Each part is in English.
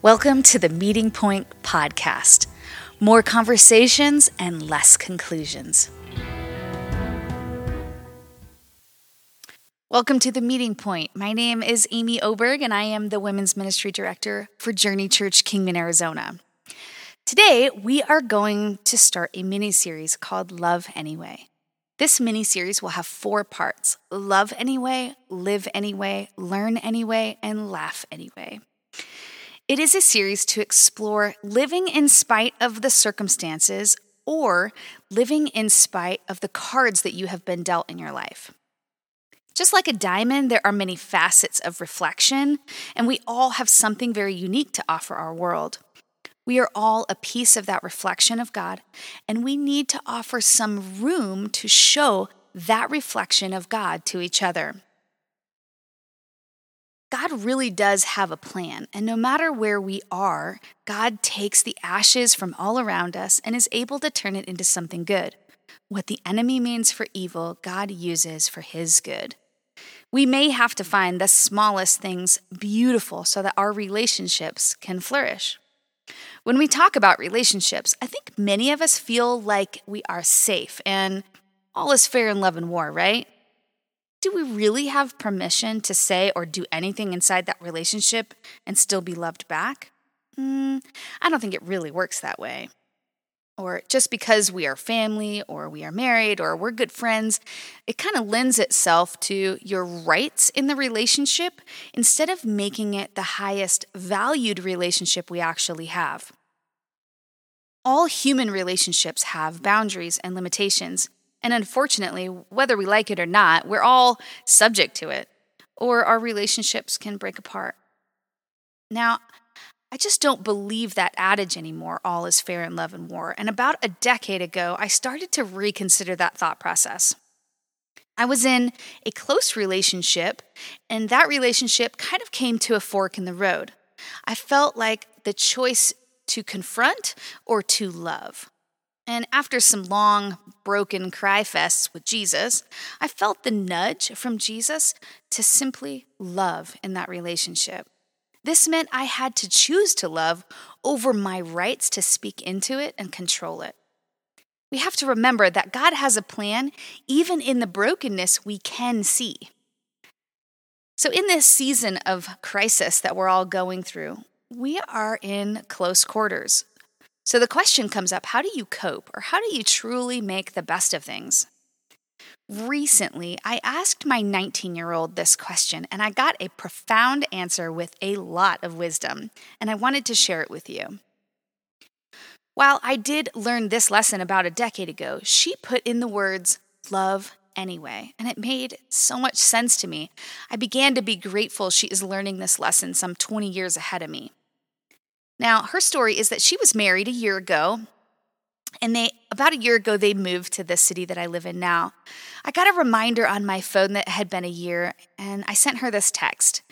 Welcome to the Meeting Point Podcast. More conversations and less conclusions. Welcome to the Meeting Point. My name is Amy Oberg, and I am the Women's Ministry Director for Journey Church Kingman, Arizona. Today, we are going to start a mini series called Love Anyway. This mini series will have four parts love anyway, live anyway, learn anyway, and laugh anyway. It is a series to explore living in spite of the circumstances or living in spite of the cards that you have been dealt in your life. Just like a diamond, there are many facets of reflection, and we all have something very unique to offer our world. We are all a piece of that reflection of God, and we need to offer some room to show that reflection of God to each other. God really does have a plan. And no matter where we are, God takes the ashes from all around us and is able to turn it into something good. What the enemy means for evil, God uses for his good. We may have to find the smallest things beautiful so that our relationships can flourish. When we talk about relationships, I think many of us feel like we are safe and all is fair in love and war, right? Do we really have permission to say or do anything inside that relationship and still be loved back? Mm, I don't think it really works that way. Or just because we are family or we are married or we're good friends, it kind of lends itself to your rights in the relationship instead of making it the highest valued relationship we actually have. All human relationships have boundaries and limitations, and unfortunately, whether we like it or not, we're all subject to it, or our relationships can break apart. Now, I just don't believe that adage anymore all is fair in love and war. And about a decade ago, I started to reconsider that thought process. I was in a close relationship, and that relationship kind of came to a fork in the road. I felt like the choice to confront or to love. And after some long, broken cry fests with Jesus, I felt the nudge from Jesus to simply love in that relationship. This meant I had to choose to love over my rights to speak into it and control it. We have to remember that God has a plan even in the brokenness we can see. So, in this season of crisis that we're all going through, we are in close quarters. So the question comes up how do you cope or how do you truly make the best of things? Recently, I asked my 19 year old this question and I got a profound answer with a lot of wisdom, and I wanted to share it with you. While I did learn this lesson about a decade ago, she put in the words, love anyway, and it made so much sense to me. I began to be grateful she is learning this lesson some 20 years ahead of me. Now, her story is that she was married a year ago, and they about a year ago they moved to the city that I live in now. I got a reminder on my phone that had been a year, and I sent her this text.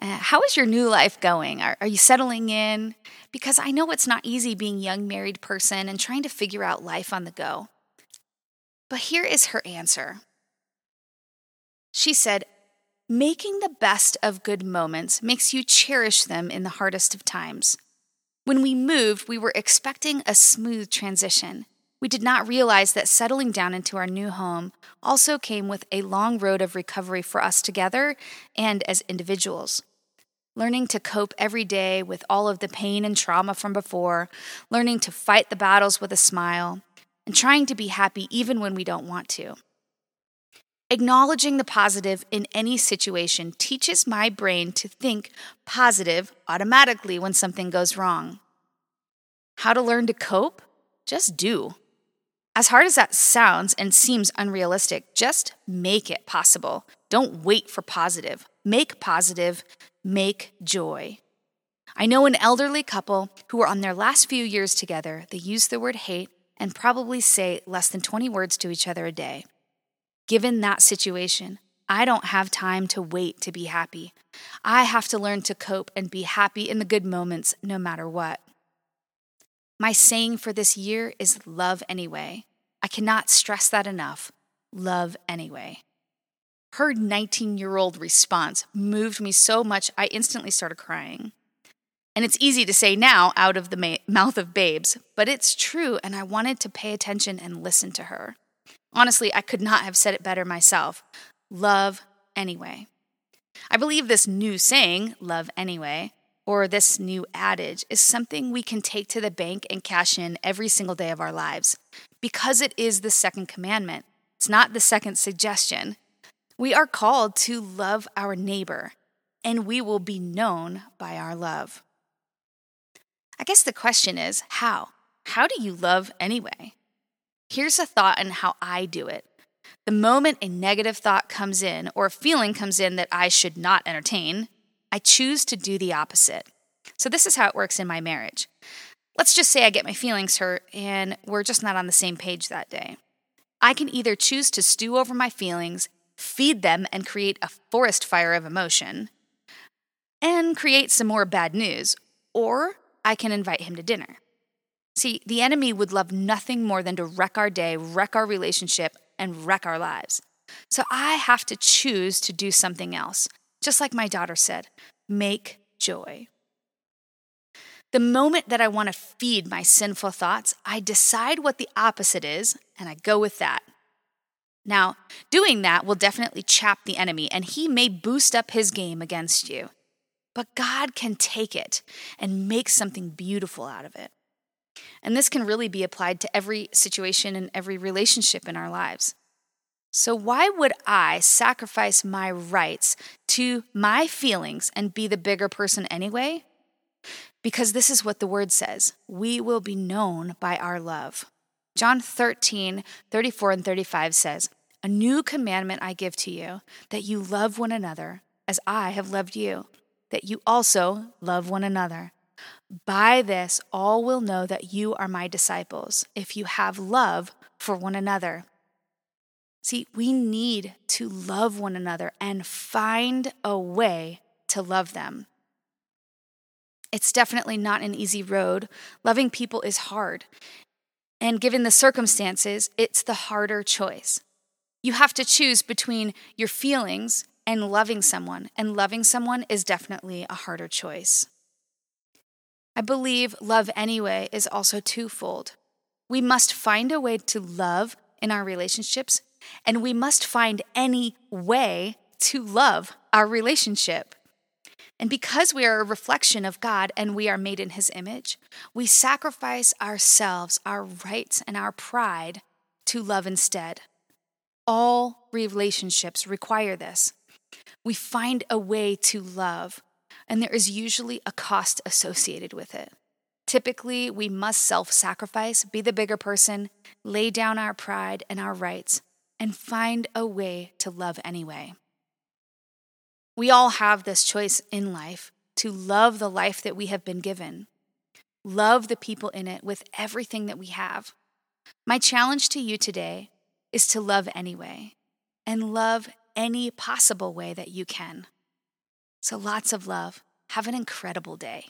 Uh, how is your new life going? Are, are you settling in? Because I know it's not easy being a young married person and trying to figure out life on the go. But here is her answer. She said, Making the best of good moments makes you cherish them in the hardest of times. When we moved, we were expecting a smooth transition. We did not realize that settling down into our new home also came with a long road of recovery for us together and as individuals. Learning to cope every day with all of the pain and trauma from before, learning to fight the battles with a smile, and trying to be happy even when we don't want to. Acknowledging the positive in any situation teaches my brain to think positive automatically when something goes wrong. How to learn to cope? Just do. As hard as that sounds and seems unrealistic, just make it possible. Don't wait for positive. Make positive, make joy. I know an elderly couple who are on their last few years together. They use the word hate and probably say less than 20 words to each other a day. Given that situation, I don't have time to wait to be happy. I have to learn to cope and be happy in the good moments no matter what. My saying for this year is love anyway. I cannot stress that enough. Love anyway. Her 19 year old response moved me so much, I instantly started crying. And it's easy to say now out of the ma- mouth of babes, but it's true, and I wanted to pay attention and listen to her. Honestly, I could not have said it better myself. Love anyway. I believe this new saying, love anyway, or this new adage, is something we can take to the bank and cash in every single day of our lives because it is the second commandment. It's not the second suggestion. We are called to love our neighbor, and we will be known by our love. I guess the question is how? How do you love anyway? Here's a thought on how I do it. The moment a negative thought comes in or a feeling comes in that I should not entertain, I choose to do the opposite. So, this is how it works in my marriage. Let's just say I get my feelings hurt and we're just not on the same page that day. I can either choose to stew over my feelings, feed them, and create a forest fire of emotion, and create some more bad news, or I can invite him to dinner. See, the enemy would love nothing more than to wreck our day, wreck our relationship, and wreck our lives. So I have to choose to do something else. Just like my daughter said, make joy. The moment that I want to feed my sinful thoughts, I decide what the opposite is and I go with that. Now, doing that will definitely chap the enemy and he may boost up his game against you. But God can take it and make something beautiful out of it. And this can really be applied to every situation and every relationship in our lives. So, why would I sacrifice my rights to my feelings and be the bigger person anyway? Because this is what the word says we will be known by our love. John 13, 34 and 35 says, A new commandment I give to you, that you love one another as I have loved you that you also love one another. By this, all will know that you are my disciples, if you have love for one another. See, we need to love one another and find a way to love them. It's definitely not an easy road. Loving people is hard. And given the circumstances, it's the harder choice. You have to choose between your feelings and loving someone. And loving someone is definitely a harder choice. I believe love anyway is also twofold. We must find a way to love in our relationships, and we must find any way to love our relationship. And because we are a reflection of God and we are made in His image, we sacrifice ourselves, our rights, and our pride to love instead. All relationships require this we find a way to love, and there is usually a cost associated with it. Typically, we must self sacrifice, be the bigger person, lay down our pride and our rights, and find a way to love anyway. We all have this choice in life to love the life that we have been given, love the people in it with everything that we have. My challenge to you today is to love anyway and love any possible way that you can. So lots of love. Have an incredible day.